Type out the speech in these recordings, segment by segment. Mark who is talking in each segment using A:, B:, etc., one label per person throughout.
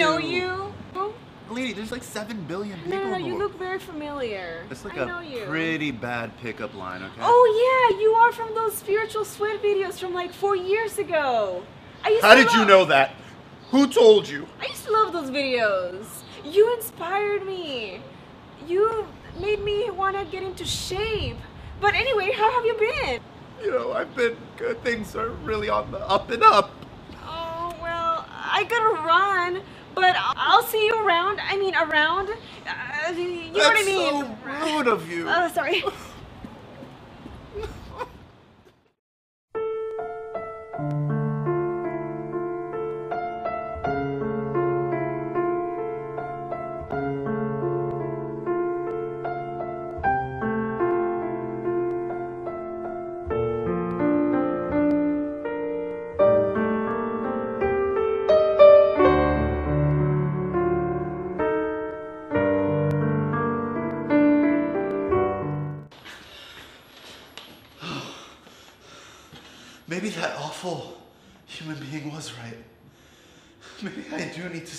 A: wrong
B: Do
A: with
B: I know
A: you? Lady, there's like 7 billion people.
B: No, no, no. You look very familiar.
A: It's like
B: I know
A: a pretty bad pickup line, okay?
B: Oh yeah, you are from those spiritual sweat videos from like four years ago. I used to How
A: did you know that? Who told you?
B: I used to love those videos. You inspired me. You made me want to get into shape. But anyway, how have you been?
A: You know, I've been good. Things are really on the up and up.
B: Oh well, I gotta run, but I'll- see you around. I mean, around. Uh, you know what I
A: That's
B: mean?
A: so rude of you.
B: Oh, sorry.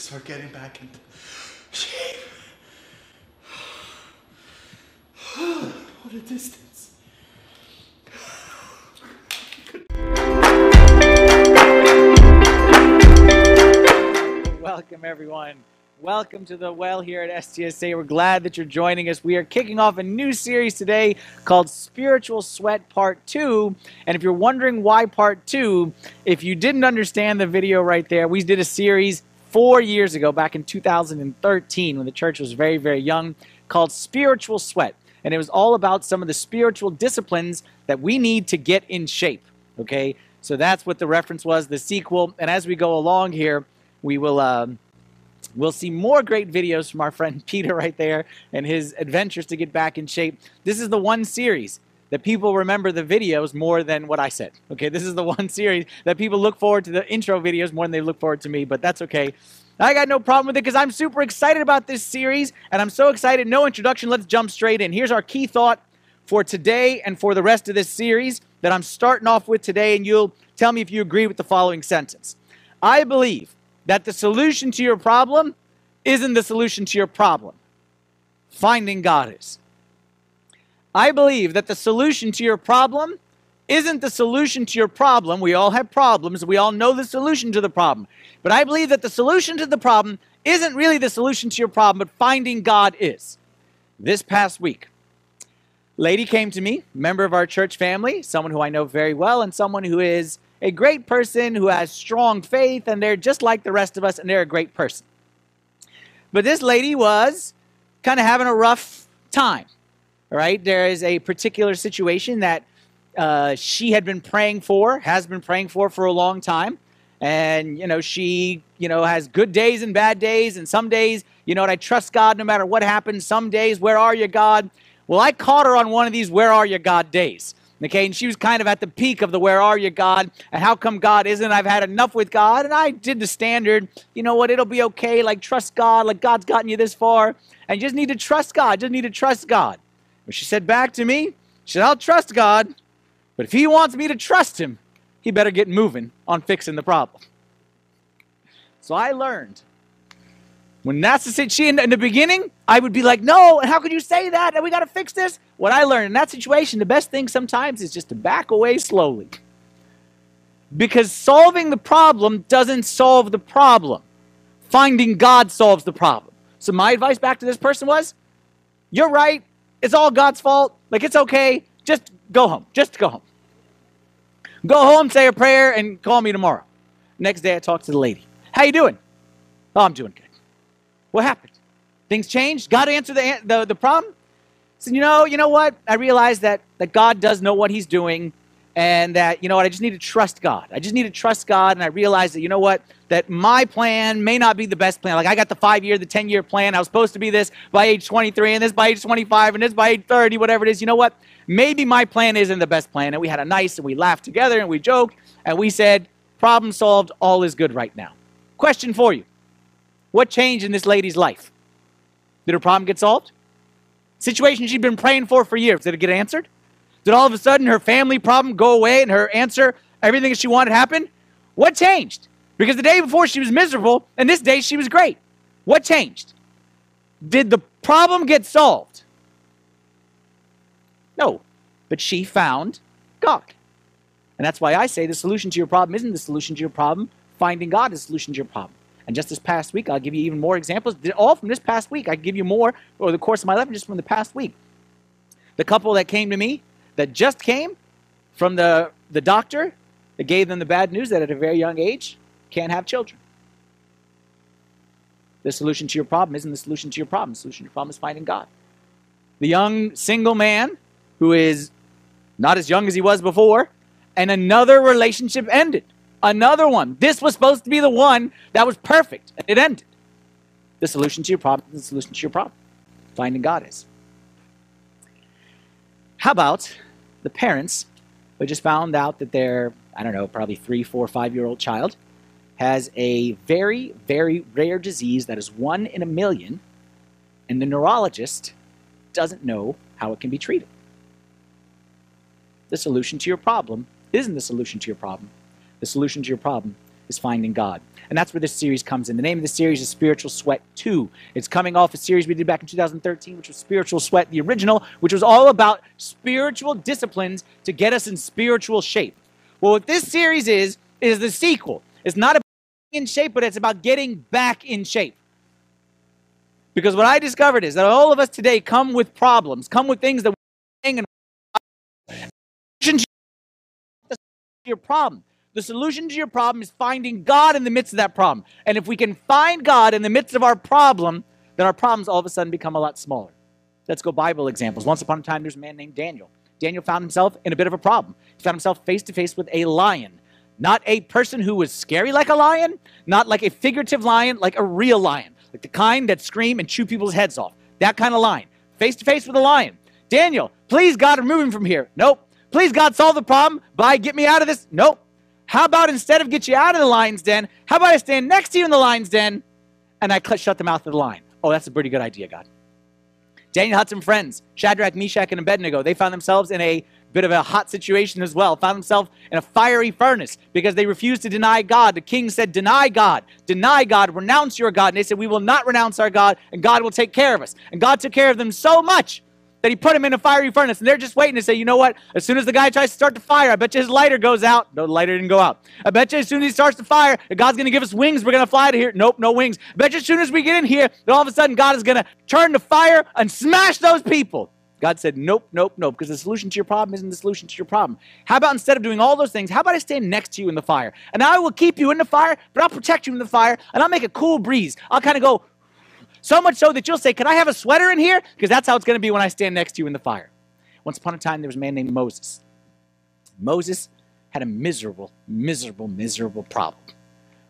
A: start getting back into shape. what a distance.
C: Welcome, everyone. Welcome to the well here at STSA. We're glad that you're joining us. We are kicking off a new series today called Spiritual Sweat Part 2. And if you're wondering why Part 2, if you didn't understand the video right there, we did a series four years ago, back in 2013, when the church was very, very young, called Spiritual Sweat. And it was all about some of the spiritual disciplines that we need to get in shape. Okay? So that's what the reference was, the sequel. And as we go along here, we will um, we'll see more great videos from our friend Peter right there and his adventures to get back in shape. This is the one series that people remember the videos more than what I said. Okay, this is the one series that people look forward to the intro videos more than they look forward to me, but that's okay. I got no problem with it because I'm super excited about this series and I'm so excited. No introduction, let's jump straight in. Here's our key thought for today and for the rest of this series that I'm starting off with today, and you'll tell me if you agree with the following sentence. I believe that the solution to your problem isn't the solution to your problem. Finding God is. I believe that the solution to your problem isn't the solution to your problem. We all have problems. We all know the solution to the problem. But I believe that the solution to the problem isn't really the solution to your problem, but finding God is. This past week, lady came to me, member of our church family, someone who I know very well, and someone who is a great person who has strong faith, and they're just like the rest of us, and they're a great person. But this lady was kind of having a rough time. Right, there is a particular situation that uh, she had been praying for, has been praying for for a long time, and you know she, you know, has good days and bad days, and some days, you know, what I trust God no matter what happens. Some days, where are you, God? Well, I caught her on one of these "Where are you, God?" days. Okay, and she was kind of at the peak of the "Where are you, God?" and how come God isn't? I've had enough with God, and I did the standard. You know what? It'll be okay. Like trust God. Like God's gotten you this far, and you just need to trust God. Just need to trust God. But she said back to me, she said, "I'll trust God, but if He wants me to trust Him, He better get moving on fixing the problem." So I learned when that's the situation, in the beginning, I would be like, no, and how could you say that? And we got to fix this. What I learned in that situation, the best thing sometimes is just to back away slowly. Because solving the problem doesn't solve the problem. Finding God solves the problem. So my advice back to this person was, you're right. It's all God's fault. Like, it's okay. Just go home. Just go home. Go home, say a prayer, and call me tomorrow. Next day, I talk to the lady. How you doing? Oh, I'm doing good. What happened? Things changed? God answered the, the, the problem? So, you know, you know what? I realized that, that God does know what he's doing and that, you know what, I just need to trust God. I just need to trust God and I realized that, you know what, that my plan may not be the best plan. Like I got the five year, the 10 year plan. I was supposed to be this by age 23 and this by age 25 and this by age 30, whatever it is. You know what? Maybe my plan isn't the best plan. And we had a nice and we laughed together and we joked and we said, problem solved, all is good right now. Question for you. What changed in this lady's life? Did her problem get solved? Situation she'd been praying for for years, did it get answered? Did all of a sudden her family problem go away and her answer, everything that she wanted happen? What changed? Because the day before she was miserable, and this day she was great. What changed? Did the problem get solved? No, but she found God. And that's why I say the solution to your problem isn't the solution to your problem. Finding God is the solution to your problem. And just this past week, I'll give you even more examples. All from this past week. I give you more over the course of my life, just from the past week. The couple that came to me, that just came from the, the doctor that gave them the bad news that at a very young age, can't have children. The solution to your problem isn't the solution to your problem. The solution to your problem is finding God. The young single man who is not as young as he was before, and another relationship ended. Another one. This was supposed to be the one that was perfect, and it ended. The solution to your problem is the solution to your problem. Finding God is. How about the parents who just found out that their, I don't know, probably three, four, five year old child has a very, very rare disease that is one in a million, and the neurologist doesn't know how it can be treated. The solution to your problem isn't the solution to your problem. The solution to your problem is finding God. And that's where this series comes in. The name of the series is Spiritual Sweat 2. It's coming off a series we did back in 2013, which was Spiritual Sweat, the original, which was all about spiritual disciplines to get us in spiritual shape. Well, what this series is, is the sequel. It's not about getting in shape, but it's about getting back in shape. Because what I discovered is that all of us today come with problems, come with things that we're saying and your problem. The solution to your problem is finding God in the midst of that problem. And if we can find God in the midst of our problem, then our problems all of a sudden become a lot smaller. Let's go Bible examples. Once upon a time, there's a man named Daniel. Daniel found himself in a bit of a problem. He found himself face to face with a lion. Not a person who was scary like a lion, not like a figurative lion, like a real lion, like the kind that scream and chew people's heads off. That kind of lion. Face to face with a lion. Daniel, please God, remove him from here. Nope. Please God, solve the problem. by get me out of this. Nope. How about instead of get you out of the lion's den, how about I stand next to you in the lion's den and I shut the mouth of the lion? Oh, that's a pretty good idea, God. Daniel had some friends, Shadrach, Meshach, and Abednego. They found themselves in a bit of a hot situation as well, found themselves in a fiery furnace because they refused to deny God. The king said, Deny God, deny God, renounce your God. And they said, We will not renounce our God, and God will take care of us. And God took care of them so much that he put them in a fiery furnace. And they're just waiting to say, you know what? As soon as the guy tries to start the fire, I bet you his lighter goes out. No, the lighter didn't go out. I bet you as soon as he starts the fire, God's going to give us wings. We're going to fly to here. Nope, no wings. I bet you as soon as we get in here, then all of a sudden God is going to turn the fire and smash those people. God said, nope, nope, nope, because the solution to your problem isn't the solution to your problem. How about instead of doing all those things, how about I stand next to you in the fire? And I will keep you in the fire, but I'll protect you in the fire, and I'll make a cool breeze. I'll kind of go, so much so that you'll say, Can I have a sweater in here? Because that's how it's going to be when I stand next to you in the fire. Once upon a time, there was a man named Moses. Moses had a miserable, miserable, miserable problem.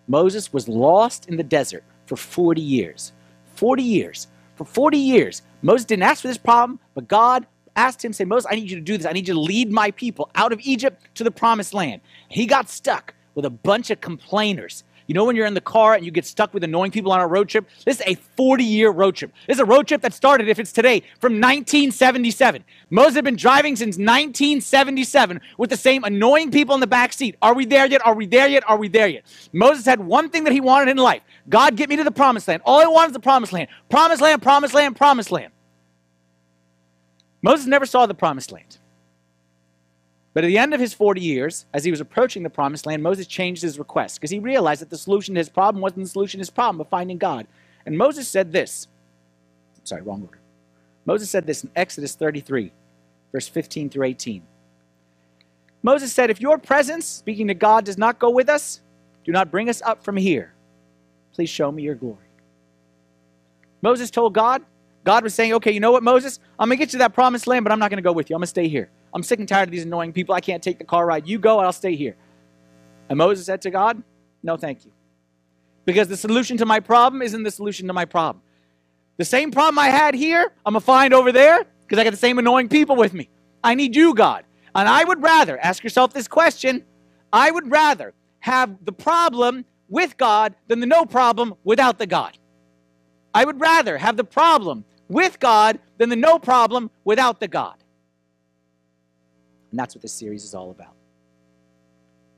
C: Moses was lost in the desert for 40 years. 40 years. For 40 years, Moses didn't ask for this problem, but God asked him, say, Moses, I need you to do this. I need you to lead my people out of Egypt to the promised land. He got stuck with a bunch of complainers you know when you're in the car and you get stuck with annoying people on a road trip? This is a 40 year road trip. This is a road trip that started, if it's today, from 1977. Moses had been driving since 1977 with the same annoying people in the back seat. Are we there yet? Are we there yet? Are we there yet? Moses had one thing that he wanted in life God, get me to the promised land. All I want is the promised land. Promised land, promised land, promised land. Moses never saw the promised land. But at the end of his 40 years, as he was approaching the promised land, Moses changed his request because he realized that the solution to his problem wasn't the solution to his problem, but finding God. And Moses said this. Sorry, wrong order. Moses said this in Exodus 33, verse 15 through 18. Moses said, If your presence, speaking to God, does not go with us, do not bring us up from here. Please show me your glory. Moses told God, God was saying, Okay, you know what, Moses? I'm going to get you that promised land, but I'm not going to go with you. I'm going to stay here. I'm sick and tired of these annoying people. I can't take the car ride. You go, I'll stay here. And Moses said to God, No, thank you. Because the solution to my problem isn't the solution to my problem. The same problem I had here, I'm going to find over there because I got the same annoying people with me. I need you, God. And I would rather, ask yourself this question, I would rather have the problem with God than the no problem without the God. I would rather have the problem with God than the no problem without the God. And that's what this series is all about.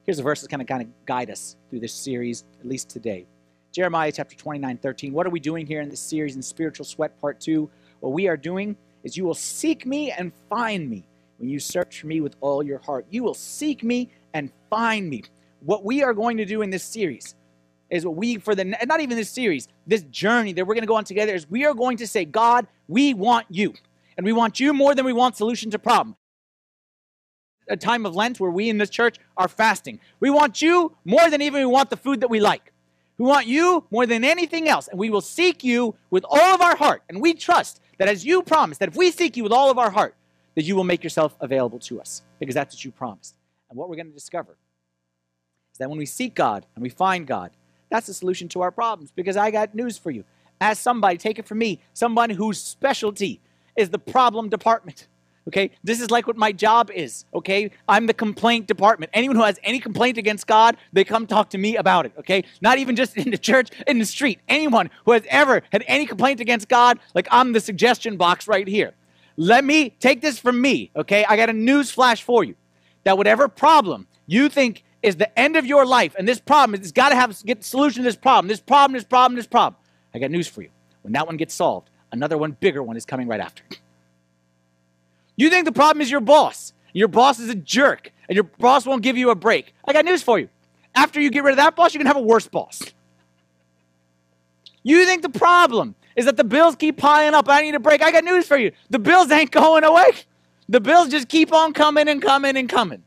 C: Here's a verse that's kind of kind of guide us through this series, at least today. Jeremiah chapter 29, 13. What are we doing here in this series in Spiritual Sweat Part 2? What we are doing is you will seek me and find me when you search for me with all your heart. You will seek me and find me. What we are going to do in this series is what we, for the, not even this series, this journey that we're going to go on together, is we are going to say, God, we want you. And we want you more than we want solution to problem. A time of Lent where we in this church are fasting. We want you more than even we want the food that we like. We want you more than anything else. And we will seek you with all of our heart. And we trust that as you promised, that if we seek you with all of our heart, that you will make yourself available to us. Because that's what you promised. And what we're going to discover is that when we seek God and we find God, that's the solution to our problems. Because I got news for you. As somebody, take it from me, someone whose specialty is the problem department. Okay, this is like what my job is. Okay, I'm the complaint department. Anyone who has any complaint against God, they come talk to me about it. Okay, not even just in the church, in the street. Anyone who has ever had any complaint against God, like I'm the suggestion box right here. Let me take this from me. Okay, I got a news flash for you that whatever problem you think is the end of your life, and this problem is got to have get solution to this problem, this problem, this problem, this problem. I got news for you. When that one gets solved, another one bigger one is coming right after. You think the problem is your boss. Your boss is a jerk, and your boss won't give you a break. I got news for you. After you get rid of that boss, you're going to have a worse boss. You think the problem is that the bills keep piling up. I need a break. I got news for you. The bills ain't going away. The bills just keep on coming and coming and coming.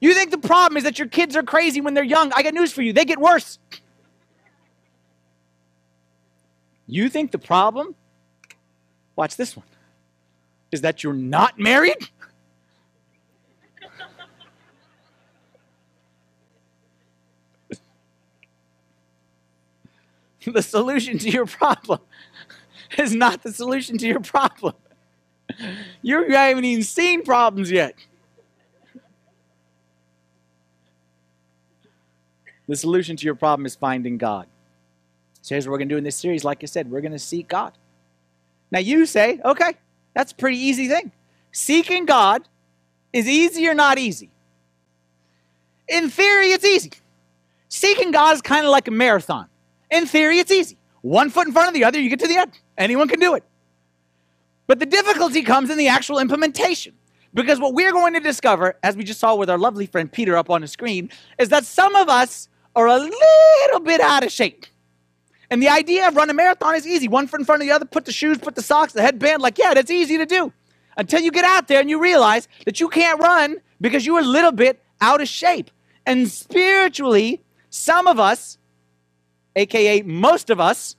C: You think the problem is that your kids are crazy when they're young. I got news for you. They get worse. You think the problem, watch this one, is that you're not married? the solution to your problem is not the solution to your problem. You haven't even seen problems yet. The solution to your problem is finding God. So here's what we're going to do in this series. Like I said, we're going to seek God. Now you say, okay, that's a pretty easy thing. Seeking God is easy or not easy? In theory, it's easy. Seeking God is kind of like a marathon. In theory, it's easy. One foot in front of the other, you get to the end. Anyone can do it. But the difficulty comes in the actual implementation. Because what we're going to discover, as we just saw with our lovely friend Peter up on the screen, is that some of us are a little bit out of shape. And the idea of running a marathon is easy. One foot in front of the other, put the shoes, put the socks, the headband. Like, yeah, that's easy to do. Until you get out there and you realize that you can't run because you're a little bit out of shape. And spiritually, some of us, aka most of us,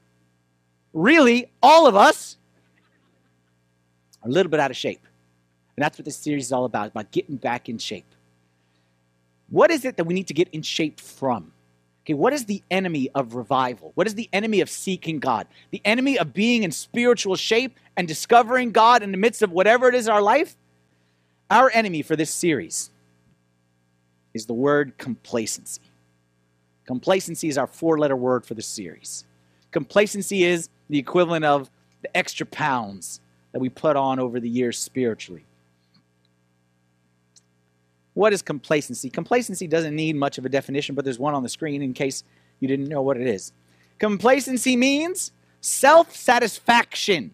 C: really all of us, are a little bit out of shape. And that's what this series is all about, about getting back in shape. What is it that we need to get in shape from? Okay, what is the enemy of revival? What is the enemy of seeking God? The enemy of being in spiritual shape and discovering God in the midst of whatever it is in our life? Our enemy for this series is the word complacency. Complacency is our four letter word for this series. Complacency is the equivalent of the extra pounds that we put on over the years spiritually. What is complacency? Complacency doesn't need much of a definition, but there's one on the screen in case you didn't know what it is. Complacency means self satisfaction,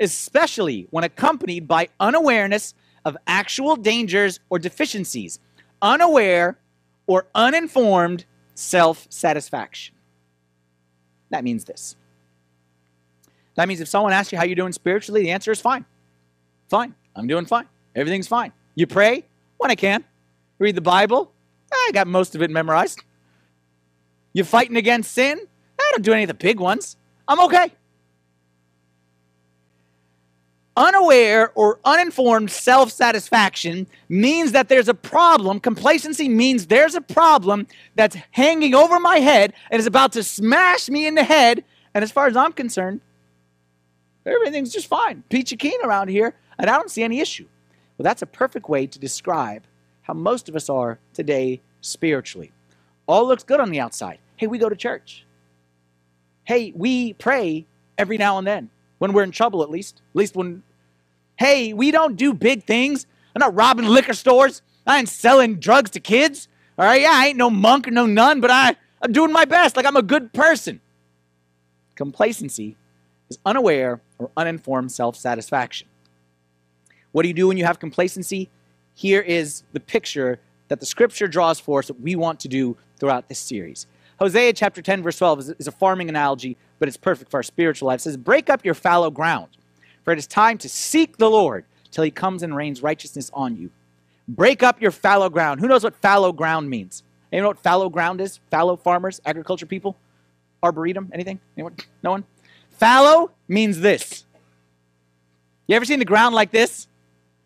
C: especially when accompanied by unawareness of actual dangers or deficiencies, unaware or uninformed self satisfaction. That means this. That means if someone asks you how you're doing spiritually, the answer is fine. Fine. I'm doing fine. Everything's fine. You pray? When I can. Read the Bible? I got most of it memorized. You fighting against sin? I don't do any of the big ones. I'm okay. Unaware or uninformed self satisfaction means that there's a problem. Complacency means there's a problem that's hanging over my head and is about to smash me in the head. And as far as I'm concerned, everything's just fine. Peachy keen around here, and I don't see any issue. Well, that's a perfect way to describe how most of us are today spiritually. All looks good on the outside. Hey, we go to church. Hey, we pray every now and then when we're in trouble, at least. At least when, hey, we don't do big things. I'm not robbing liquor stores. I ain't selling drugs to kids. All right, yeah, I ain't no monk or no nun, but I, I'm doing my best. Like I'm a good person. Complacency is unaware or uninformed self satisfaction. What do you do when you have complacency? Here is the picture that the scripture draws for us that we want to do throughout this series. Hosea chapter 10, verse 12 is, a farming analogy, but it's perfect for our spiritual life. It says, Break up your fallow ground, for it is time to seek the Lord till he comes and rains righteousness on you. Break up your fallow ground. Who knows what fallow ground means? You know what fallow ground is? Fallow farmers, agriculture people? Arboretum? Anything? Anyone? No one? Fallow means this. You ever seen the ground like this?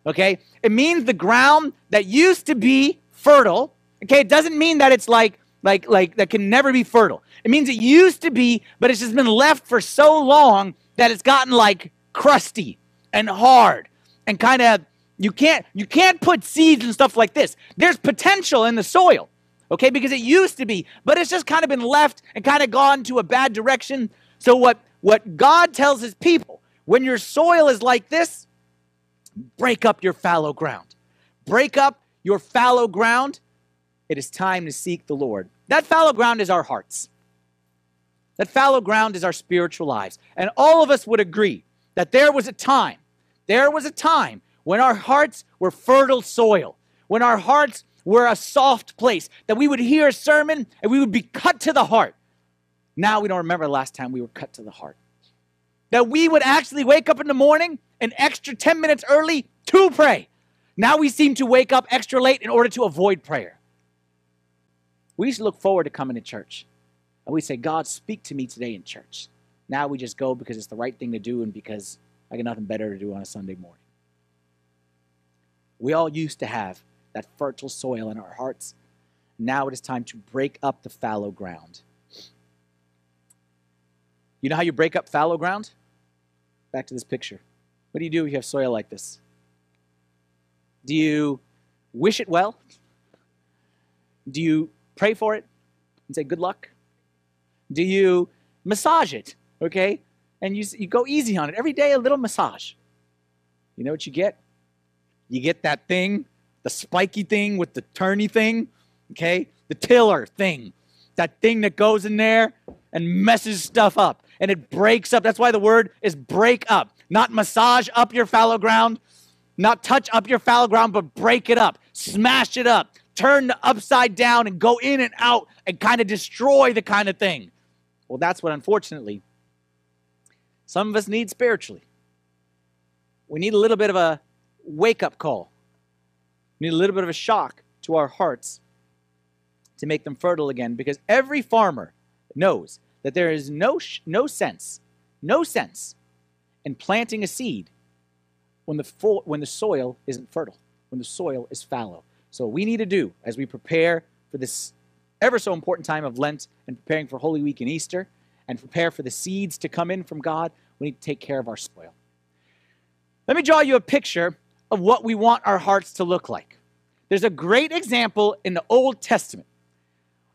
C: Okay? It means the ground that used to be fertile. Okay? It doesn't mean that it's like like like that can never be fertile. It means it used to be, but it's just been left for so long that it's gotten like crusty and hard and kind of you can't you can't put seeds and stuff like this. There's potential in the soil. Okay? Because it used to be, but it's just kind of been left and kind of gone to a bad direction. So what what God tells his people, when your soil is like this, break up your fallow ground. Break up your fallow ground it is time to seek the Lord. That fallow ground is our hearts. That fallow ground is our spiritual lives. And all of us would agree that there was a time, there was a time when our hearts were fertile soil, when our hearts were a soft place, that we would hear a sermon and we would be cut to the heart. Now we don't remember the last time we were cut to the heart. That we would actually wake up in the morning an extra 10 minutes early to pray. Now we seem to wake up extra late in order to avoid prayer. We used to look forward to coming to church. And we say, God, speak to me today in church. Now we just go because it's the right thing to do and because I got nothing better to do on a Sunday morning. We all used to have that fertile soil in our hearts. Now it is time to break up the fallow ground. You know how you break up fallow ground? Back to this picture. What do you do if you have soil like this? Do you wish it well? Do you pray for it and say good luck? Do you massage it, okay? And you, you go easy on it. Every day, a little massage. You know what you get? You get that thing, the spiky thing with the turny thing, okay? The tiller thing. That thing that goes in there and messes stuff up and it breaks up. That's why the word is break up, not massage up your fallow ground, not touch up your fallow ground, but break it up, smash it up, turn upside down and go in and out and kind of destroy the kind of thing. Well, that's what unfortunately some of us need spiritually. We need a little bit of a wake up call. We need a little bit of a shock to our hearts to make them fertile again because every farmer knows that there is no, sh- no sense, no sense in planting a seed when the, fo- when the soil isn't fertile, when the soil is fallow. So, what we need to do as we prepare for this ever so important time of Lent and preparing for Holy Week and Easter and prepare for the seeds to come in from God, we need to take care of our soil. Let me draw you a picture of what we want our hearts to look like. There's a great example in the Old Testament.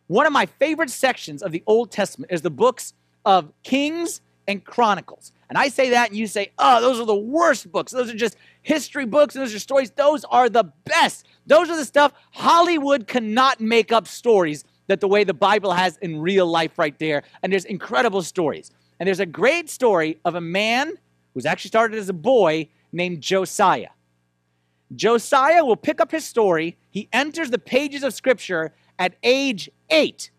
C: One of my favorite sections of the Old Testament is the books of Kings and Chronicles. And I say that, and you say, oh, those are the worst books. Those are just history books, and those are stories. Those are the best. Those are the stuff Hollywood cannot make up stories that the way the Bible has in real life right there. And there's incredible stories. And there's a great story of a man who's actually started as a boy named Josiah. Josiah will pick up his story. He enters the pages of Scripture at age eight.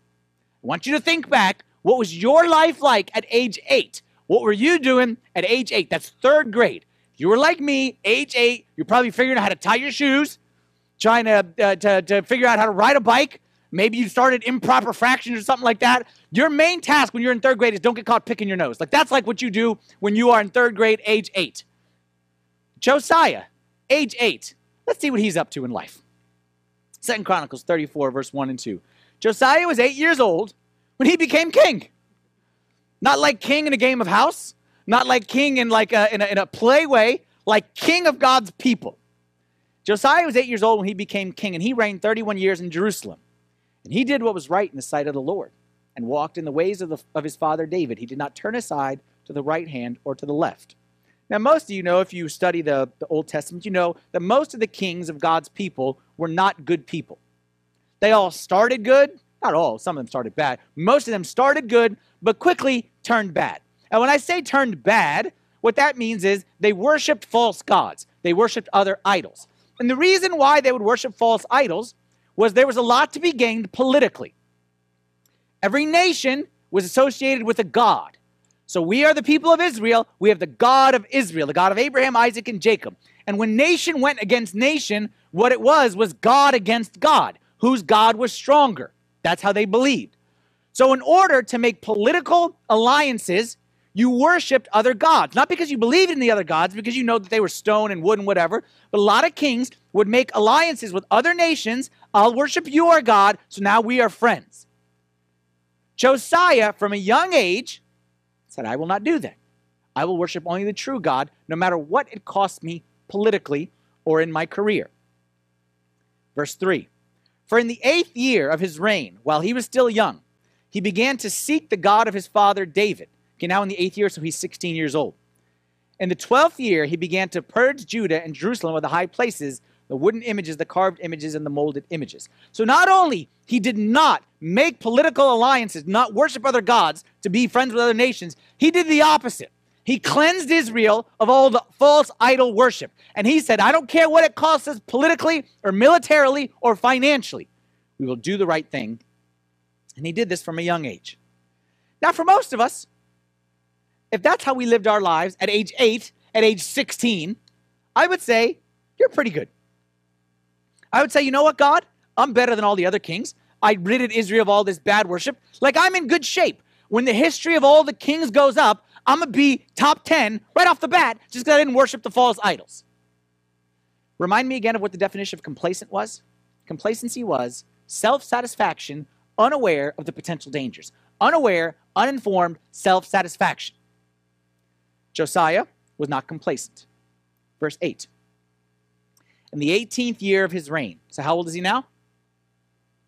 C: I want you to think back what was your life like at age eight? What were you doing at age eight? That's third grade. You were like me, age eight, you're probably figuring out how to tie your shoes, trying to, uh, to, to figure out how to ride a bike. Maybe you started improper fractions or something like that. Your main task when you're in third grade is don't get caught picking your nose. Like that's like what you do when you are in third grade, age eight. Josiah, age eight. Let's see what he's up to in life. Second Chronicles 34, verse 1 and 2. Josiah was eight years old when he became king. Not like king in a game of house, not like king in like a, in a, in a play way, like king of God's people. Josiah was eight years old when he became king, and he reigned 31 years in Jerusalem. And he did what was right in the sight of the Lord and walked in the ways of, the, of his father David. He did not turn aside to the right hand or to the left. Now, most of you know, if you study the, the Old Testament, you know that most of the kings of God's people were not good people. They all started good. Not all, some of them started bad. Most of them started good, but quickly turned bad. And when I say turned bad, what that means is they worshiped false gods, they worshiped other idols. And the reason why they would worship false idols was there was a lot to be gained politically. Every nation was associated with a god. So we are the people of Israel. We have the God of Israel, the God of Abraham, Isaac, and Jacob. And when nation went against nation, what it was was God against God, whose God was stronger. That's how they believed. So, in order to make political alliances, you worshiped other gods. Not because you believed in the other gods, because you know that they were stone and wood and whatever, but a lot of kings would make alliances with other nations. I'll worship your God, so now we are friends. Josiah, from a young age, said, I will not do that. I will worship only the true God, no matter what it costs me politically or in my career. Verse 3 For in the eighth year of his reign, while he was still young, he began to seek the God of his father David. Okay, now in the eighth year, so he's 16 years old. In the twelfth year, he began to purge Judah and Jerusalem with the high places, the wooden images, the carved images, and the molded images. So not only he did not make political alliances, not worship other gods to be friends with other nations, he did the opposite. He cleansed Israel of all the false idol worship. And he said, I don't care what it costs us politically or militarily or financially. We will do the right thing. And he did this from a young age. Now, for most of us, if that's how we lived our lives at age 8, at age 16, I would say, you're pretty good. I would say, you know what, God? I'm better than all the other kings. I ridded Israel of all this bad worship. Like, I'm in good shape. When the history of all the kings goes up, I'm going to be top 10 right off the bat just because I didn't worship the false idols. Remind me again of what the definition of complacent was? Complacency was self satisfaction, unaware of the potential dangers, unaware, uninformed self satisfaction. Josiah was not complacent. Verse 8. In the 18th year of his reign, so how old is he now?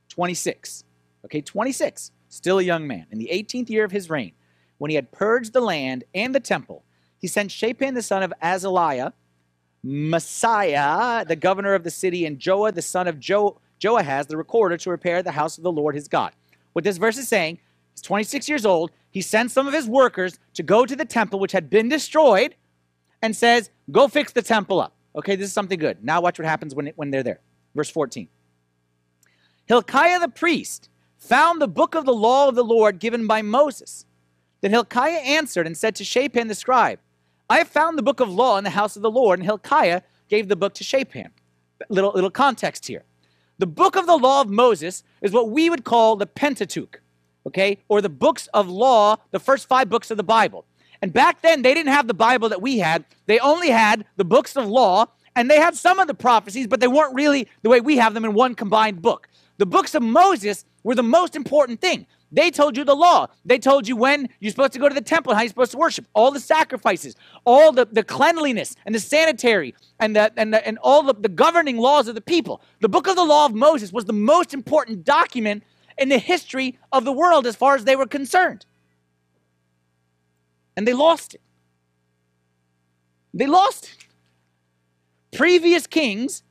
C: 26. Okay, 26. Still a young man. In the 18th year of his reign, when he had purged the land and the temple, he sent Shaphan the son of Azaliah, Maaseiah, the governor of the city, and Joah the son of jo- Joahaz, the recorder, to repair the house of the Lord his God. What this verse is saying, he's 26 years old. He sends some of his workers to go to the temple, which had been destroyed, and says, Go fix the temple up. Okay, this is something good. Now watch what happens when, it, when they're there. Verse 14. Hilkiah the priest found the book of the law of the Lord given by Moses. Then Hilkiah answered and said to Shaphan the scribe, I have found the book of law in the house of the Lord. And Hilkiah gave the book to Shaphan. Little, little context here. The book of the law of Moses is what we would call the Pentateuch okay, or the books of law, the first five books of the Bible. And back then, they didn't have the Bible that we had. They only had the books of law, and they had some of the prophecies, but they weren't really the way we have them in one combined book. The books of Moses were the most important thing. They told you the law. They told you when you're supposed to go to the temple, how you're supposed to worship, all the sacrifices, all the, the cleanliness and the sanitary and the, and, the, and all the, the governing laws of the people. The book of the law of Moses was the most important document in the history of the world as far as they were concerned. And they lost it. They lost it. Previous kings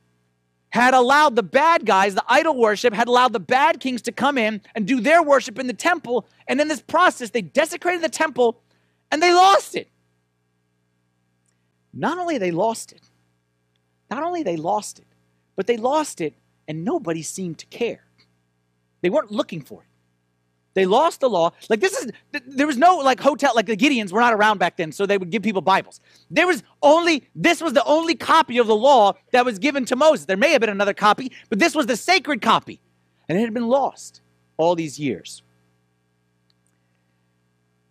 C: had allowed the bad guys, the idol worship, had allowed the bad kings to come in and do their worship in the temple. And in this process, they desecrated the temple and they lost it. Not only they lost it, not only they lost it, but they lost it and nobody seemed to care. They weren't looking for it. They lost the law. Like this is there was no like hotel like the Gideons were not around back then, so they would give people Bibles. There was only this was the only copy of the law that was given to Moses. There may have been another copy, but this was the sacred copy. And it had been lost all these years.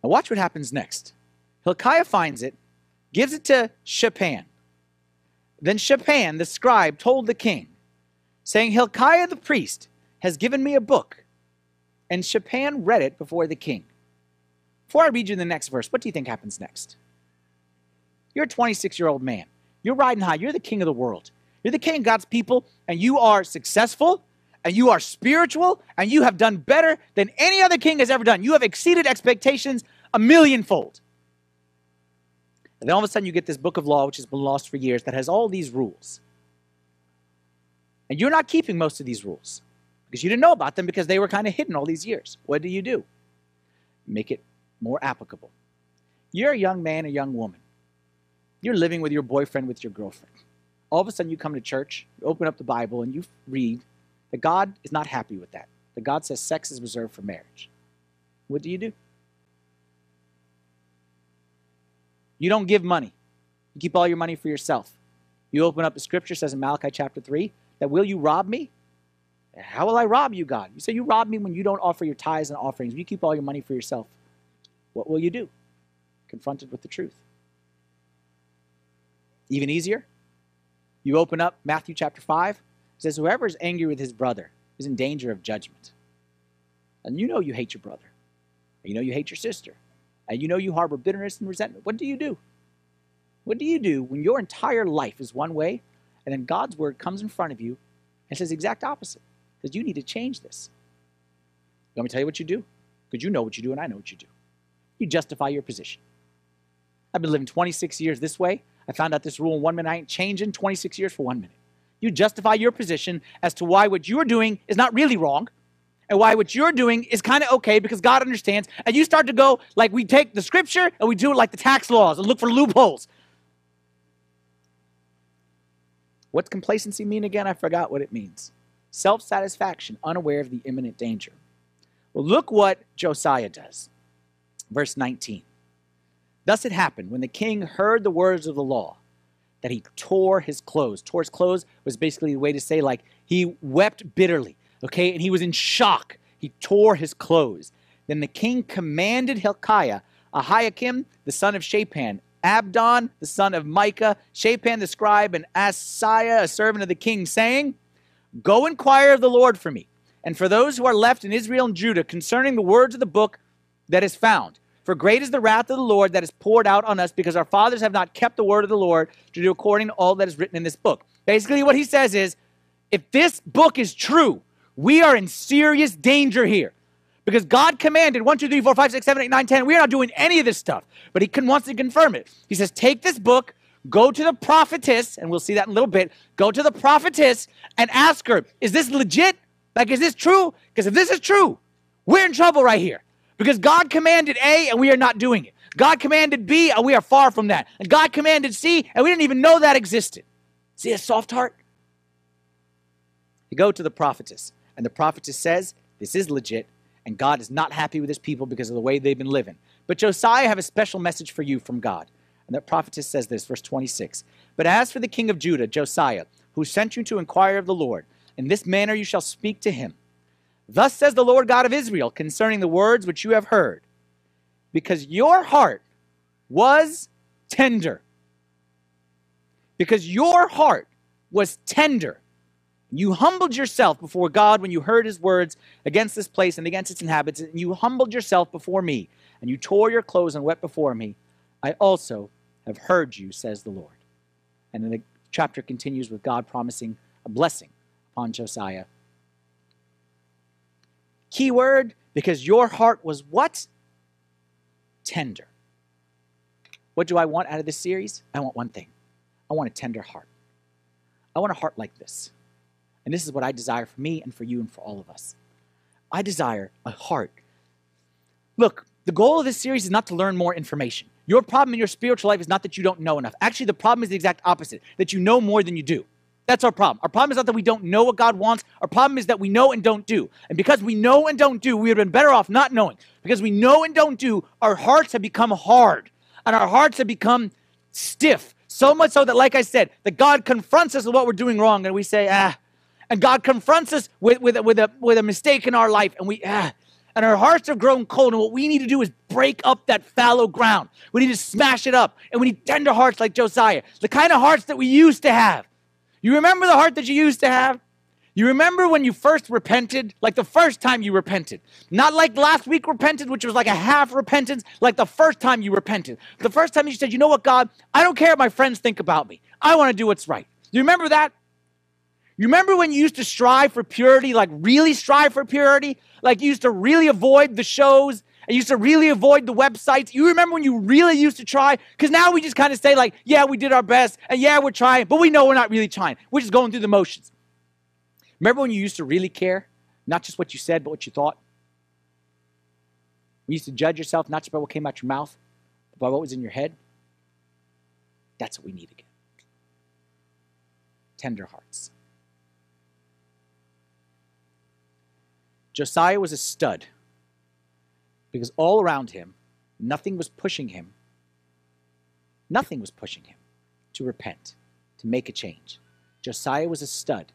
C: Now watch what happens next. Hilkiah finds it, gives it to Shaphan. Then Shaphan, the scribe, told the king, saying, Hilkiah the priest has given me a book. And Shaphan read it before the king. Before I read you the next verse, what do you think happens next? You're a 26 year old man. You're riding high. You're the king of the world. You're the king of God's people, and you are successful, and you are spiritual, and you have done better than any other king has ever done. You have exceeded expectations a millionfold. And then all of a sudden, you get this book of law, which has been lost for years, that has all these rules. And you're not keeping most of these rules. Because you didn't know about them because they were kind of hidden all these years. What do you do? Make it more applicable. You're a young man, a young woman. You're living with your boyfriend, with your girlfriend. All of a sudden, you come to church, you open up the Bible, and you read that God is not happy with that. That God says sex is reserved for marriage. What do you do? You don't give money. You keep all your money for yourself. You open up the scripture says in Malachi chapter 3 that will you rob me? How will I rob you, God? You say you rob me when you don't offer your tithes and offerings. You keep all your money for yourself. What will you do? Confronted with the truth. Even easier, you open up Matthew chapter 5. It says, Whoever is angry with his brother is in danger of judgment. And you know you hate your brother. And you know you hate your sister. And you know you harbor bitterness and resentment. What do you do? What do you do when your entire life is one way and then God's word comes in front of you and says exact opposite? Because you need to change this. Let me tell you what you do? Because you know what you do and I know what you do. You justify your position. I've been living 26 years this way. I found out this rule in one minute. I ain't changing 26 years for one minute. You justify your position as to why what you're doing is not really wrong and why what you're doing is kind of okay because God understands. And you start to go like we take the scripture and we do it like the tax laws and look for loopholes. What's complacency mean again? I forgot what it means. Self satisfaction, unaware of the imminent danger. Well, look what Josiah does. Verse 19. Thus it happened when the king heard the words of the law that he tore his clothes. Tore his clothes was basically the way to say, like, he wept bitterly, okay? And he was in shock. He tore his clothes. Then the king commanded Hilkiah, Ahikam, the son of Shaphan, Abdon, the son of Micah, Shaphan the scribe, and Asaiah, a servant of the king, saying, Go inquire of the Lord for me, and for those who are left in Israel and Judah concerning the words of the book that is found for great is the wrath of the Lord that is poured out on us because our fathers have not kept the word of the Lord to do according to all that is written in this book. Basically, what he says is if this book is true, we are in serious danger here. Because God commanded 1, 2, 3, 4, 5, 6, 7, 8, 9, 10. We are not doing any of this stuff. But he wants to confirm it. He says, take this book, go to the prophetess, and we'll see that in a little bit. Go to the prophetess and ask her, is this legit? Like, is this true? Because if this is true, we're in trouble right here. Because God commanded A and we are not doing it. God commanded B and we are far from that. And God commanded C and we didn't even know that existed. See a soft heart? You go to the prophetess, and the prophetess says, This is legit, and God is not happy with his people because of the way they've been living. But Josiah, I have a special message for you from God. And the prophetess says this, verse 26. But as for the king of Judah, Josiah, who sent you to inquire of the Lord, in this manner you shall speak to him. Thus says the Lord God of Israel concerning the words which you have heard, because your heart was tender. Because your heart was tender. You humbled yourself before God when you heard his words against this place and against its inhabitants, and you humbled yourself before me, and you tore your clothes and wept before me. I also have heard you, says the Lord. And then the chapter continues with God promising a blessing upon Josiah Keyword, because your heart was what? Tender. What do I want out of this series? I want one thing I want a tender heart. I want a heart like this. And this is what I desire for me and for you and for all of us. I desire a heart. Look, the goal of this series is not to learn more information. Your problem in your spiritual life is not that you don't know enough. Actually, the problem is the exact opposite that you know more than you do. That's our problem. Our problem is not that we don't know what God wants. Our problem is that we know and don't do. And because we know and don't do, we would have been better off not knowing. Because we know and don't do, our hearts have become hard and our hearts have become stiff. So much so that, like I said, that God confronts us with what we're doing wrong and we say, ah. And God confronts us with, with, with, a, with a mistake in our life and we, ah. And our hearts have grown cold. And what we need to do is break up that fallow ground. We need to smash it up. And we need tender hearts like Josiah, the kind of hearts that we used to have you remember the heart that you used to have? You remember when you first repented? Like the first time you repented. Not like last week repented, which was like a half repentance, like the first time you repented. The first time you said, you know what, God, I don't care what my friends think about me. I want to do what's right. You remember that? You remember when you used to strive for purity, like really strive for purity? Like you used to really avoid the shows I used to really avoid the websites. You remember when you really used to try? Because now we just kind of say, like, yeah, we did our best, and yeah, we're trying, but we know we're not really trying. We're just going through the motions. Remember when you used to really care? Not just what you said, but what you thought. We used to judge yourself not just by what came out your mouth, but by what was in your head. That's what we need again. Tender hearts. Josiah was a stud because all around him, nothing was pushing him. Nothing was pushing him to repent, to make a change. Josiah was a stud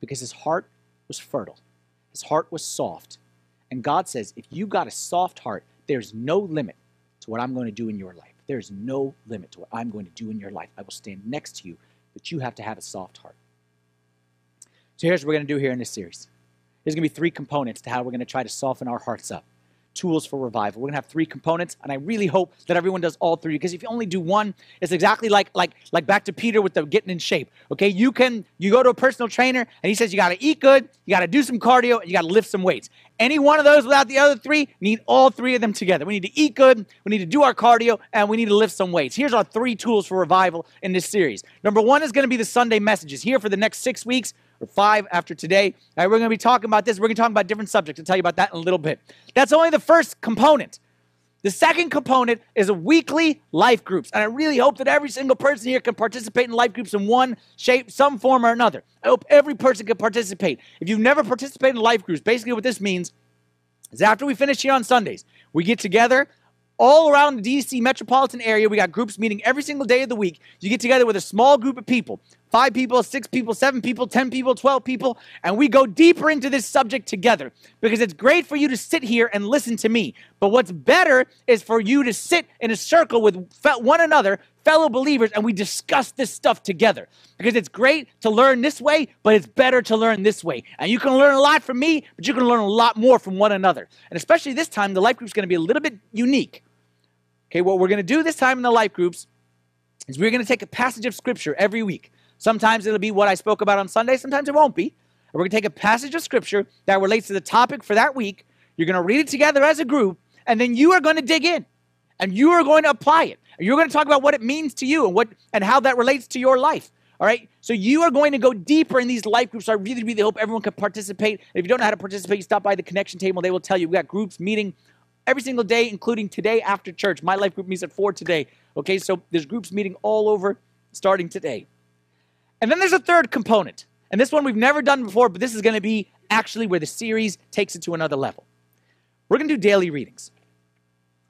C: because his heart was fertile, his heart was soft. And God says, if you got a soft heart, there's no limit to what I'm going to do in your life. There's no limit to what I'm going to do in your life. I will stand next to you, but you have to have a soft heart. So here's what we're going to do here in this series. There's going to be three components to how we're going to try to soften our hearts up tools for revival. We're going to have three components, and I really hope that everyone does all three because if you only do one, it's exactly like like like back to Peter with the getting in shape. Okay, you can you go to a personal trainer and he says you got to eat good, you got to do some cardio, and you got to lift some weights. Any one of those without the other three, need all three of them together. We need to eat good, we need to do our cardio, and we need to lift some weights. Here's our three tools for revival in this series. Number one is going to be the Sunday messages. Here for the next six weeks, or five after today. Right, we're going to be talking about this. We're going to talk about different subjects. I'll tell you about that in a little bit. That's only the first component. The second component is a weekly life groups. And I really hope that every single person here can participate in life groups in one shape, some form or another. I hope every person can participate. If you've never participated in life groups, basically what this means is after we finish here on Sundays, we get together all around the DC metropolitan area. We got groups meeting every single day of the week. You get together with a small group of people five people, six people, seven people, 10 people, 12 people, and we go deeper into this subject together because it's great for you to sit here and listen to me. But what's better is for you to sit in a circle with one another, fellow believers, and we discuss this stuff together because it's great to learn this way, but it's better to learn this way. And you can learn a lot from me, but you can learn a lot more from one another. And especially this time, the life group is going to be a little bit unique Okay, what we're going to do this time in the life groups is we're going to take a passage of scripture every week. Sometimes it'll be what I spoke about on Sunday, sometimes it won't be. And we're going to take a passage of scripture that relates to the topic for that week. You're going to read it together as a group, and then you are going to dig in and you are going to apply it. You're going to talk about what it means to you and what and how that relates to your life. All right. So you are going to go deeper in these life groups. I really, really hope everyone can participate. If you don't know how to participate, you stop by the connection table. They will tell you. We got groups meeting every single day, including today after church. My life group meets at 4 today. Okay, so there's groups meeting all over starting today. And then there's a third component. And this one we've never done before, but this is going to be actually where the series takes it to another level. We're going to do daily readings.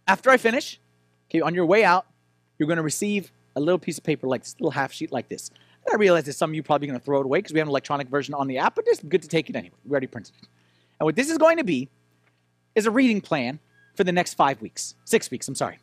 C: After I finish, okay, on your way out, you're going to receive a little piece of paper like this, little half sheet like this. And I realize that some of you are probably going to throw it away because we have an electronic version on the app, but it's good to take it anyway. We already printed it. And what this is going to be is a reading plan for the next five weeks, six weeks, I'm sorry.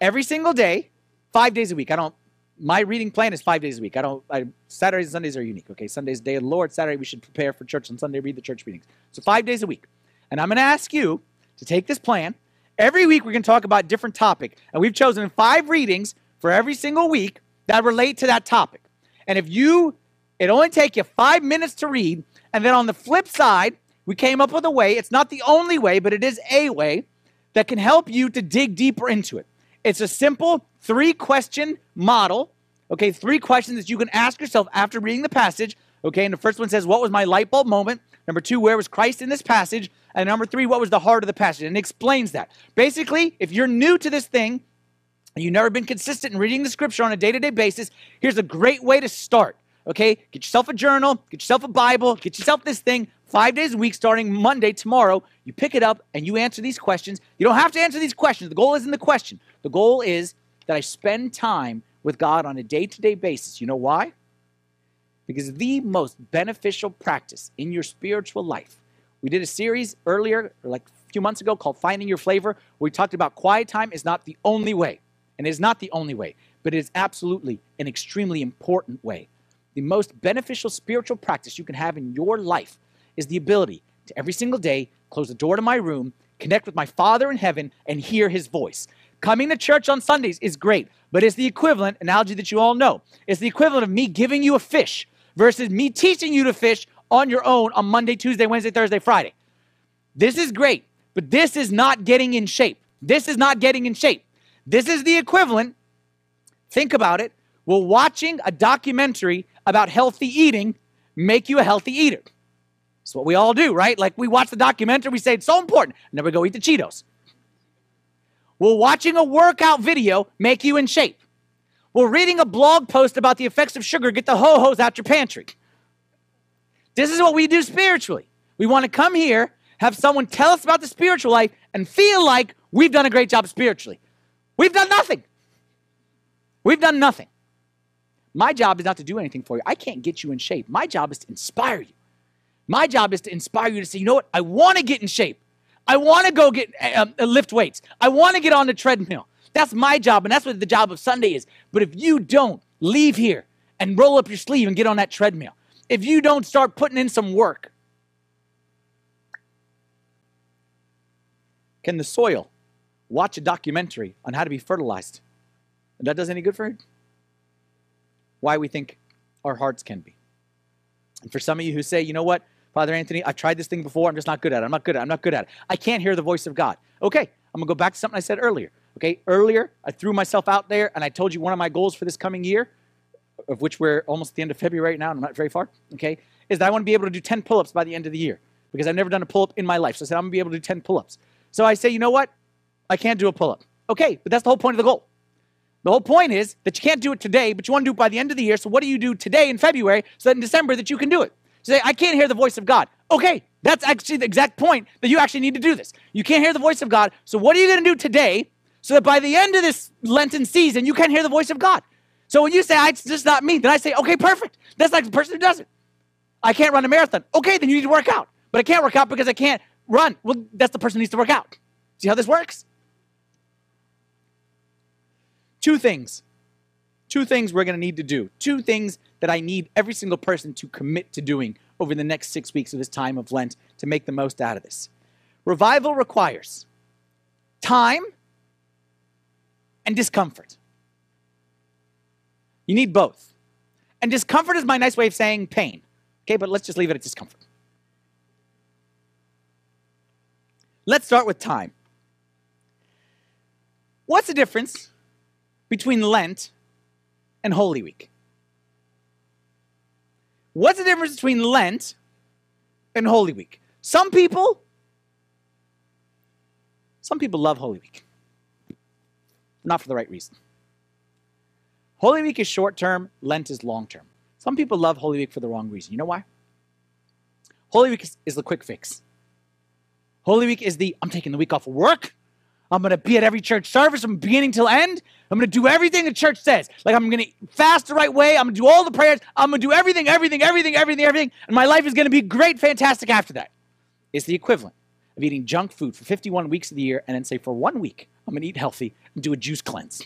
C: Every single day, five days a week. I don't, my reading plan is five days a week. I don't, I, Saturdays and Sundays are unique, okay? Sunday's day of the Lord. Saturday, we should prepare for church. On Sunday, read the church readings. So five days a week. And I'm going to ask you to take this plan. Every week, we're going to talk about different topic. And we've chosen five readings for every single week that relate to that topic. And if you, it only take you five minutes to read. And then on the flip side, we came up with a way. It's not the only way, but it is a way that can help you to dig deeper into it. It's a simple three question model. Okay, three questions that you can ask yourself after reading the passage. Okay, and the first one says, What was my light bulb moment? Number two, where was Christ in this passage? And number three, what was the heart of the passage? And it explains that. Basically, if you're new to this thing, and you've never been consistent in reading the scripture on a day to day basis, here's a great way to start. Okay, get yourself a journal, get yourself a Bible, get yourself this thing, five days a week starting Monday, tomorrow. You pick it up and you answer these questions. You don't have to answer these questions. The goal isn't the question. The goal is that I spend time with God on a day to day basis. You know why? Because the most beneficial practice in your spiritual life. We did a series earlier, like a few months ago, called Finding Your Flavor, where we talked about quiet time is not the only way. And it is not the only way, but it is absolutely an extremely important way. The most beneficial spiritual practice you can have in your life is the ability to every single day close the door to my room, connect with my Father in heaven, and hear his voice. Coming to church on Sundays is great, but it's the equivalent, analogy that you all know, it's the equivalent of me giving you a fish versus me teaching you to fish on your own on Monday, Tuesday, Wednesday, Thursday, Friday. This is great, but this is not getting in shape. This is not getting in shape. This is the equivalent, think about it, will watching a documentary about healthy eating make you a healthy eater? It's what we all do, right? Like we watch the documentary, we say it's so important, and then we go eat the Cheetos. Will watching a workout video make you in shape? Will reading a blog post about the effects of sugar get the ho hos out your pantry? This is what we do spiritually. We want to come here, have someone tell us about the spiritual life, and feel like we've done a great job spiritually. We've done nothing. We've done nothing. My job is not to do anything for you. I can't get you in shape. My job is to inspire you. My job is to inspire you to say, you know what? I want to get in shape. I want to go get uh, uh, lift weights. I want to get on the treadmill. That's my job, and that's what the job of Sunday is. But if you don't leave here and roll up your sleeve and get on that treadmill, if you don't start putting in some work, can the soil watch a documentary on how to be fertilized? And that does any good for it? Why we think our hearts can be. And for some of you who say, you know what, Father Anthony, I've tried this thing before. I'm just not good at it. I'm not good at it. I'm not good at it. I can't hear the voice of God. Okay, I'm going to go back to something I said earlier. Okay, earlier I threw myself out there and I told you one of my goals for this coming year, of which we're almost at the end of February right now, and I'm not very far, okay, is that I want to be able to do 10 pull ups by the end of the year because I've never done a pull up in my life. So I said, I'm going to be able to do 10 pull ups. So I say, you know what? I can't do a pull up. Okay, but that's the whole point of the goal. The whole point is that you can't do it today, but you want to do it by the end of the year. So what do you do today in February so that in December that you can do it? Say, I can't hear the voice of God. Okay, that's actually the exact point that you actually need to do this. You can't hear the voice of God. So what are you going to do today so that by the end of this Lenten season, you can hear the voice of God? So when you say, it's just not me, then I say, okay, perfect. That's like the person who does it. I can't run a marathon. Okay, then you need to work out. But I can't work out because I can't run. Well, that's the person who needs to work out. See how this works? Two things. Two things we're going to need to do. Two things that I need every single person to commit to doing over the next six weeks of this time of Lent to make the most out of this. Revival requires time and discomfort. You need both. And discomfort is my nice way of saying pain. Okay, but let's just leave it at discomfort. Let's start with time. What's the difference between Lent and Holy Week? What's the difference between Lent and Holy Week? Some people, some people love Holy Week. Not for the right reason. Holy Week is short term, Lent is long term. Some people love Holy Week for the wrong reason. You know why? Holy Week is, is the quick fix. Holy Week is the I'm taking the week off of work. I'm going to be at every church service from beginning till end. I'm going to do everything the church says. Like I'm going to fast the right way. I'm going to do all the prayers. I'm going to do everything, everything, everything, everything, everything. And my life is going to be great, fantastic after that. It's the equivalent of eating junk food for 51 weeks of the year and then say, for one week, I'm going to eat healthy and do a juice cleanse.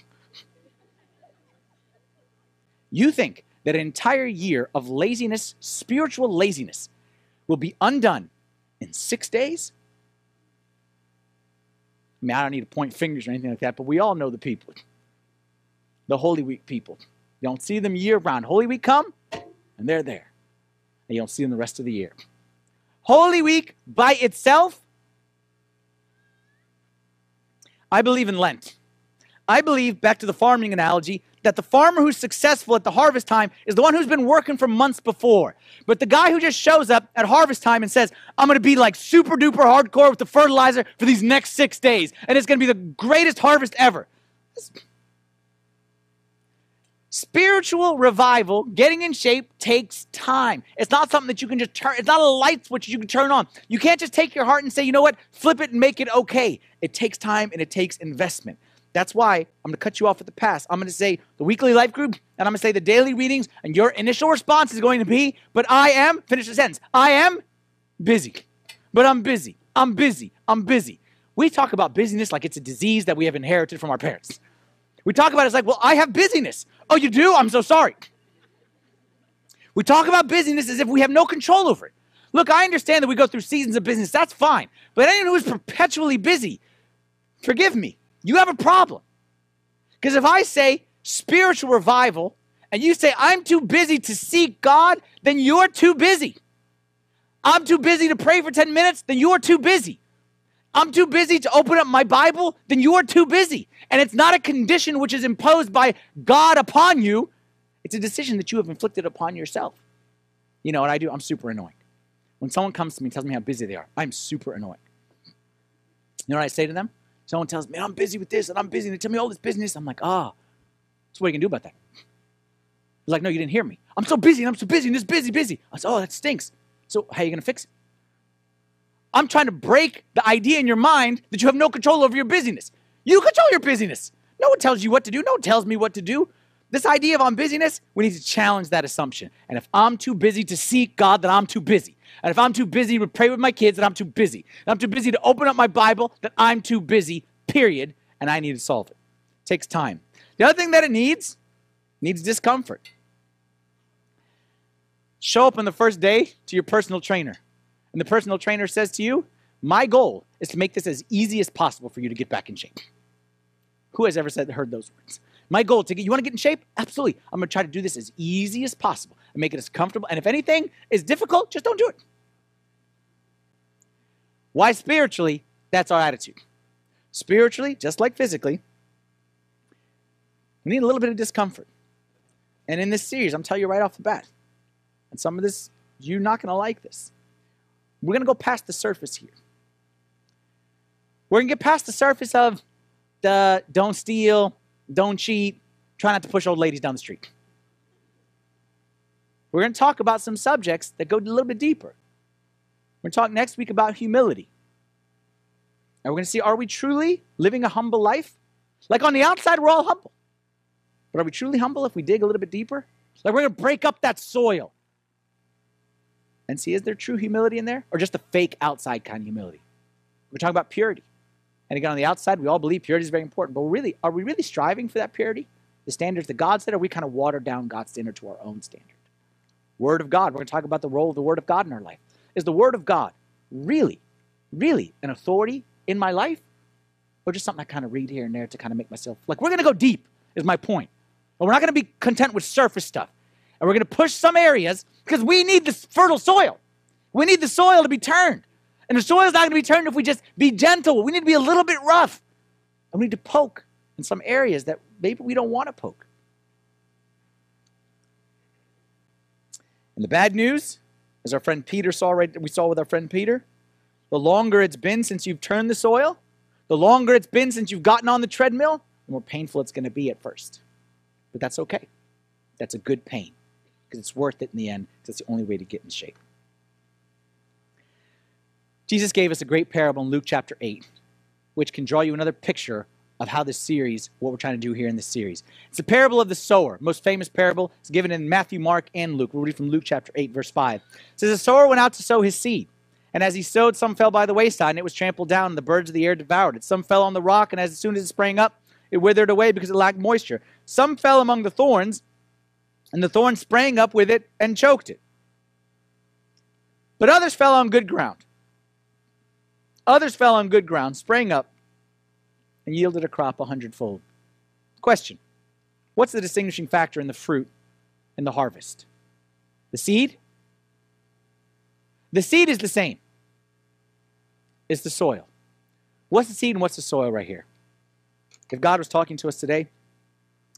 C: You think that an entire year of laziness, spiritual laziness, will be undone in six days? I mean, I don't need to point fingers or anything like that, but we all know the people. The Holy Week people. You don't see them year round. Holy Week come, and they're there. And you don't see them the rest of the year. Holy Week by itself, I believe in Lent. I believe, back to the farming analogy, that the farmer who's successful at the harvest time is the one who's been working for months before. But the guy who just shows up at harvest time and says, I'm going to be like super duper hardcore with the fertilizer for these next six days, and it's going to be the greatest harvest ever. Spiritual revival, getting in shape, takes time. It's not something that you can just turn, it's not a light switch you can turn on. You can't just take your heart and say, you know what, flip it and make it okay. It takes time and it takes investment. That's why I'm going to cut you off at the pass. I'm going to say the weekly life group, and I'm going to say the daily readings, and your initial response is going to be, but I am, finish the sentence, I am busy. But I'm busy. I'm busy. I'm busy. We talk about busyness like it's a disease that we have inherited from our parents. We talk about it like, well, I have busyness. Oh, you do? I'm so sorry. We talk about busyness as if we have no control over it. Look, I understand that we go through seasons of business. That's fine. But anyone who is perpetually busy, forgive me, you have a problem. Because if I say spiritual revival and you say, I'm too busy to seek God, then you're too busy. I'm too busy to pray for 10 minutes, then you're too busy. I'm too busy to open up my Bible, then you are too busy. And it's not a condition which is imposed by God upon you, it's a decision that you have inflicted upon yourself. You know what I do? I'm super annoying. when someone comes to me and tells me how busy they are, I'm super annoying. You know what I say to them? Someone tells me, I'm busy with this and I'm busy, and they tell me all this business. I'm like, ah, so what are you gonna do about that? He's like, no, you didn't hear me. I'm so busy and I'm so busy and this busy, busy. I said, oh, that stinks. So how are you gonna fix it? I'm trying to break the idea in your mind that you have no control over your busyness. You control your busyness. No one tells you what to do. No one tells me what to do. This idea of I'm busyness, we need to challenge that assumption. And if I'm too busy to seek God, then I'm too busy. And if I'm too busy to pray with my kids, then I'm too busy. And I'm too busy to open up my Bible, then I'm too busy, period. And I need to solve it. it takes time. The other thing that it needs, needs discomfort. Show up on the first day to your personal trainer. And the personal trainer says to you, My goal is to make this as easy as possible for you to get back in shape. Who has ever said heard those words? My goal to get you want to get in shape? Absolutely. I'm going to try to do this as easy as possible and make it as comfortable. And if anything is difficult, just don't do it. Why spiritually? That's our attitude. Spiritually, just like physically, we need a little bit of discomfort. And in this series, I'm telling you right off the bat, and some of this, you're not going to like this. We're going to go past the surface here. We're going to get past the surface of the don't steal, don't cheat, try not to push old ladies down the street. We're going to talk about some subjects that go a little bit deeper. We're going to talk next week about humility. And we're going to see are we truly living a humble life? Like on the outside, we're all humble. But are we truly humble if we dig a little bit deeper? Like we're going to break up that soil and see is there true humility in there or just a fake outside kind of humility? We're talking about purity. And again, on the outside, we all believe purity is very important. But really, are we really striving for that purity? The standards that God set, or we kind of watered down God's standard to our own standard? Word of God. We're going to talk about the role of the Word of God in our life. Is the Word of God really, really an authority in my life? Or just something I kind of read here and there to kind of make myself like we're going to go deep, is my point. But we're not going to be content with surface stuff. And we're going to push some areas because we need this fertile soil. We need the soil to be turned. And the soil is not going to be turned if we just be gentle. We need to be a little bit rough. And we need to poke in some areas that maybe we don't want to poke. And the bad news, as our friend Peter saw right we saw with our friend Peter, the longer it's been since you've turned the soil, the longer it's been since you've gotten on the treadmill, the more painful it's going to be at first. But that's okay. That's a good pain because it's worth it in the end. It's the only way to get in shape. Jesus gave us a great parable in Luke chapter 8, which can draw you another picture of how this series, what we're trying to do here in this series. It's the parable of the sower, most famous parable. It's given in Matthew, Mark, and Luke. We'll read from Luke chapter 8, verse 5. It says, The sower went out to sow his seed. And as he sowed, some fell by the wayside, and it was trampled down, and the birds of the air devoured it. Some fell on the rock, and as soon as it sprang up, it withered away because it lacked moisture. Some fell among the thorns, and the thorns sprang up with it and choked it. But others fell on good ground Others fell on good ground, sprang up, and yielded a crop a hundredfold. Question What's the distinguishing factor in the fruit and the harvest? The seed? The seed is the same. It's the soil. What's the seed and what's the soil right here? If God was talking to us today,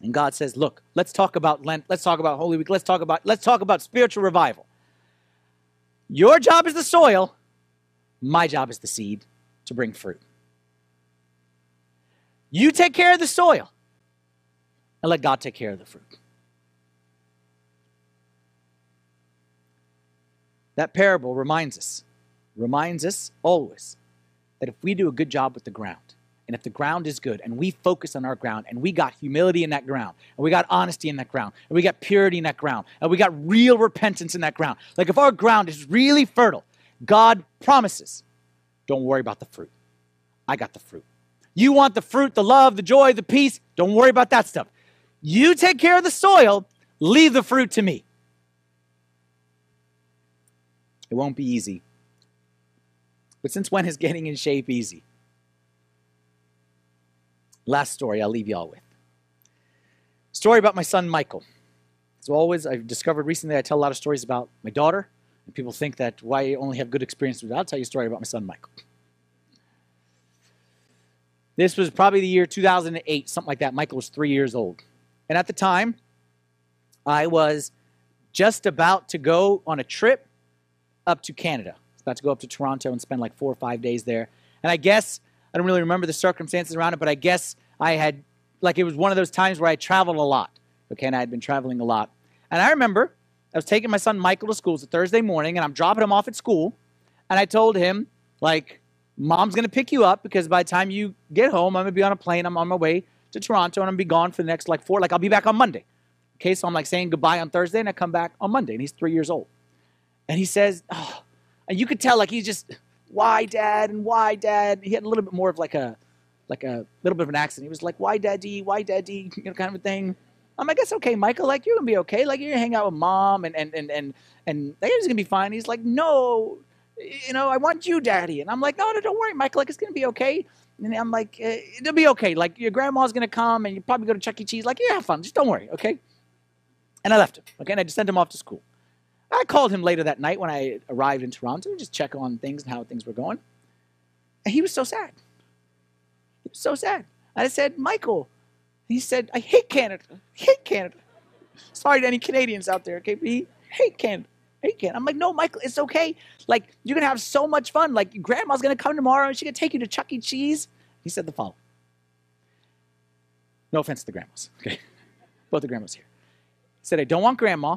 C: and God says, "Look, let's talk about Lent. Let's talk about Holy Week. Let's talk about let's talk about spiritual revival." Your job is the soil, my job is the seed to bring fruit. You take care of the soil and let God take care of the fruit. That parable reminds us, reminds us always that if we do a good job with the ground, and if the ground is good and we focus on our ground and we got humility in that ground and we got honesty in that ground and we got purity in that ground and we got real repentance in that ground, like if our ground is really fertile, God promises, don't worry about the fruit. I got the fruit. You want the fruit, the love, the joy, the peace, don't worry about that stuff. You take care of the soil, leave the fruit to me. It won't be easy. But since when is getting in shape easy? Last story I'll leave y'all with. Story about my son Michael. As always, I've discovered recently I tell a lot of stories about my daughter, and people think that why I only have good experiences. I'll tell you a story about my son Michael. This was probably the year 2008, something like that. Michael was three years old. And at the time, I was just about to go on a trip up to Canada. About to go up to Toronto and spend like four or five days there. And I guess, I don't really remember the circumstances around it, but I guess I had, like, it was one of those times where I traveled a lot. Okay, and I had been traveling a lot. And I remember I was taking my son Michael to school. It's a Thursday morning, and I'm dropping him off at school. And I told him, like, mom's going to pick you up because by the time you get home, I'm going to be on a plane. I'm on my way to Toronto, and I'm going to be gone for the next, like, four, like, I'll be back on Monday. Okay, so I'm like saying goodbye on Thursday, and I come back on Monday, and he's three years old. And he says, oh, and you could tell, like, he's just, why, dad, and why, dad? He had a little bit more of like a, like a little bit of an accent. He was like, why, daddy, why, daddy, you know, kind of a thing. I'm like, it's okay, Michael. Like, you're gonna be okay. Like, you're gonna hang out with mom, and and and and and everything's gonna be fine. He's like, no, you know, I want you, daddy. And I'm like, no, no, don't worry, Michael. Like, it's gonna be okay. And I'm like, eh, it'll be okay. Like, your grandma's gonna come, and you probably go to Chuck E. Cheese. Like, yeah, have fun. Just don't worry, okay? And I left him. Okay, and I just sent him off to school. I called him later that night when I arrived in Toronto and just check on things and how things were going. And he was so sad. He was so sad. I said, Michael. He said, I hate Canada. I hate Canada. Sorry to any Canadians out there, okay? But he hate Canada. Hate Canada. I'm like, no, Michael, it's okay. Like, you're gonna have so much fun. Like, grandma's gonna come tomorrow and she's gonna take you to Chuck E. Cheese. He said the following. No offense to the grandmas, okay? Both the grandmas here. He said, I don't want grandma.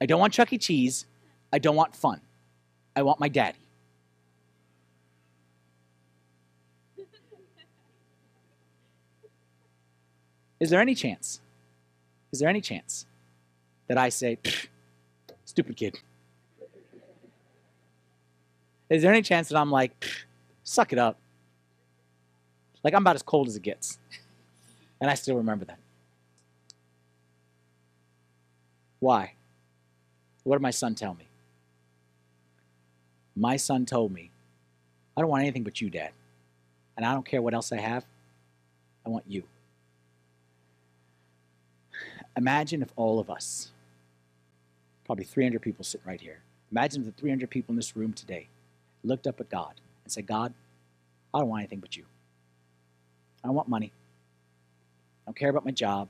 C: I don't want Chuck E. Cheese. I don't want fun. I want my daddy. Is there any chance? Is there any chance that I say, stupid kid? Is there any chance that I'm like, suck it up? Like I'm about as cold as it gets. And I still remember that. Why? What did my son tell me? My son told me, I don't want anything but you, Dad. And I don't care what else I have. I want you. Imagine if all of us, probably 300 people sitting right here, imagine if the 300 people in this room today looked up at God and said, God, I don't want anything but you. I don't want money. I don't care about my job.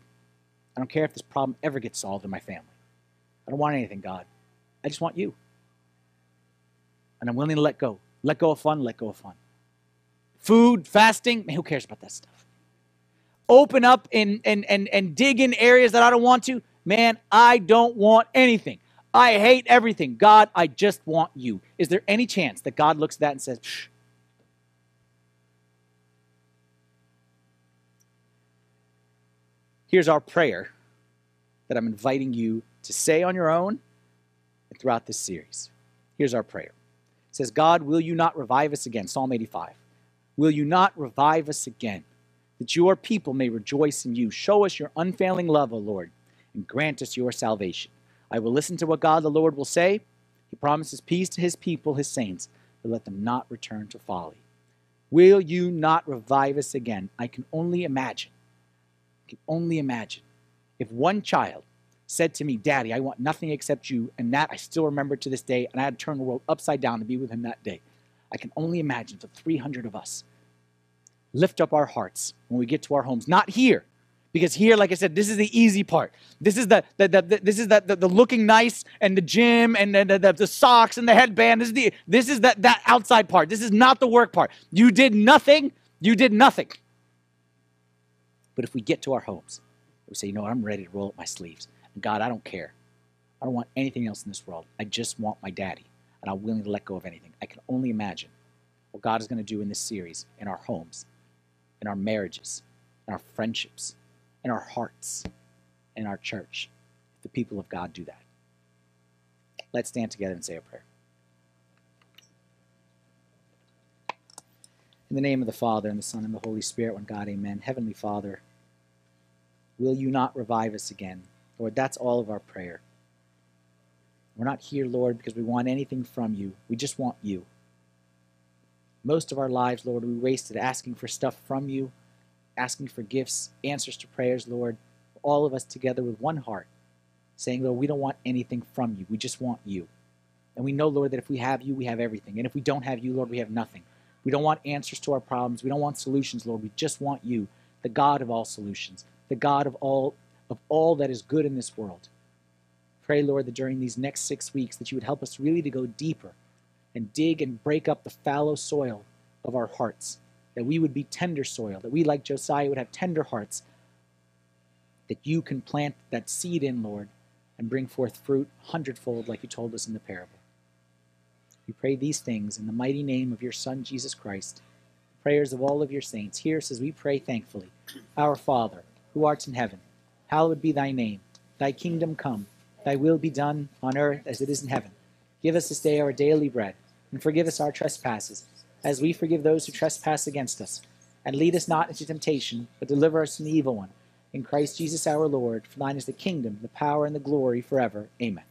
C: I don't care if this problem ever gets solved in my family. I don't want anything, God. I just want you. And I'm willing to let go. Let go of fun, let go of fun. Food, fasting, man, who cares about that stuff? Open up and, and, and, and dig in areas that I don't want to, man, I don't want anything. I hate everything. God, I just want you. Is there any chance that God looks at that and says, Psh. Here's our prayer that I'm inviting you to say on your own and throughout this series. Here's our prayer. It says, God, will you not revive us again? Psalm 85. Will you not revive us again? That your people may rejoice in you. Show us your unfailing love, O Lord, and grant us your salvation. I will listen to what God the Lord will say. He promises peace to his people, his saints, but let them not return to folly. Will you not revive us again? I can only imagine. I can only imagine if one child said to me, Daddy, I want nothing except you, and that I still remember to this day, and I had to turn the world upside down to be with him that day. I can only imagine the 300 of us lift up our hearts when we get to our homes. Not here, because here, like I said, this is the easy part. This is the, the, the, the this is the, the, looking nice and the gym and the, the, the socks and the headband. This is the this is that that outside part. This is not the work part. You did nothing. You did nothing. But if we get to our homes, we say, you know what, I'm ready to roll up my sleeves. And God, I don't care. I don't want anything else in this world. I just want my daddy. And I'm willing to let go of anything. I can only imagine what God is going to do in this series in our homes in our marriages, in our friendships, in our hearts, in our church. If the people of God do that. Let's stand together and say a prayer. In the name of the Father, and the Son, and the Holy Spirit, one God, amen. Heavenly Father, will you not revive us again? Lord, that's all of our prayer. We're not here, Lord, because we want anything from you. We just want you. Most of our lives, Lord, we wasted asking for stuff from you, asking for gifts, answers to prayers, Lord, all of us together with one heart, saying, Lord, we don't want anything from you. We just want you. And we know, Lord, that if we have you, we have everything. And if we don't have you, Lord, we have nothing. We don't want answers to our problems. We don't want solutions, Lord. We just want you, the God of all solutions, the God of all of all that is good in this world. Pray, Lord, that during these next six weeks that you would help us really to go deeper and dig and break up the fallow soil of our hearts, that we would be tender soil, that we, like Josiah, would have tender hearts, that you can plant that seed in, Lord, and bring forth fruit hundredfold, like you told us in the parable. We pray these things in the mighty name of your Son, Jesus Christ. The prayers of all of your saints. Hear us as we pray thankfully. Our Father, who art in heaven, hallowed be thy name. Thy kingdom come, thy will be done on earth as it is in heaven. Give us this day our daily bread, and forgive us our trespasses, as we forgive those who trespass against us. And lead us not into temptation, but deliver us from the evil one. In Christ Jesus our Lord, for thine is the kingdom, the power, and the glory forever. Amen.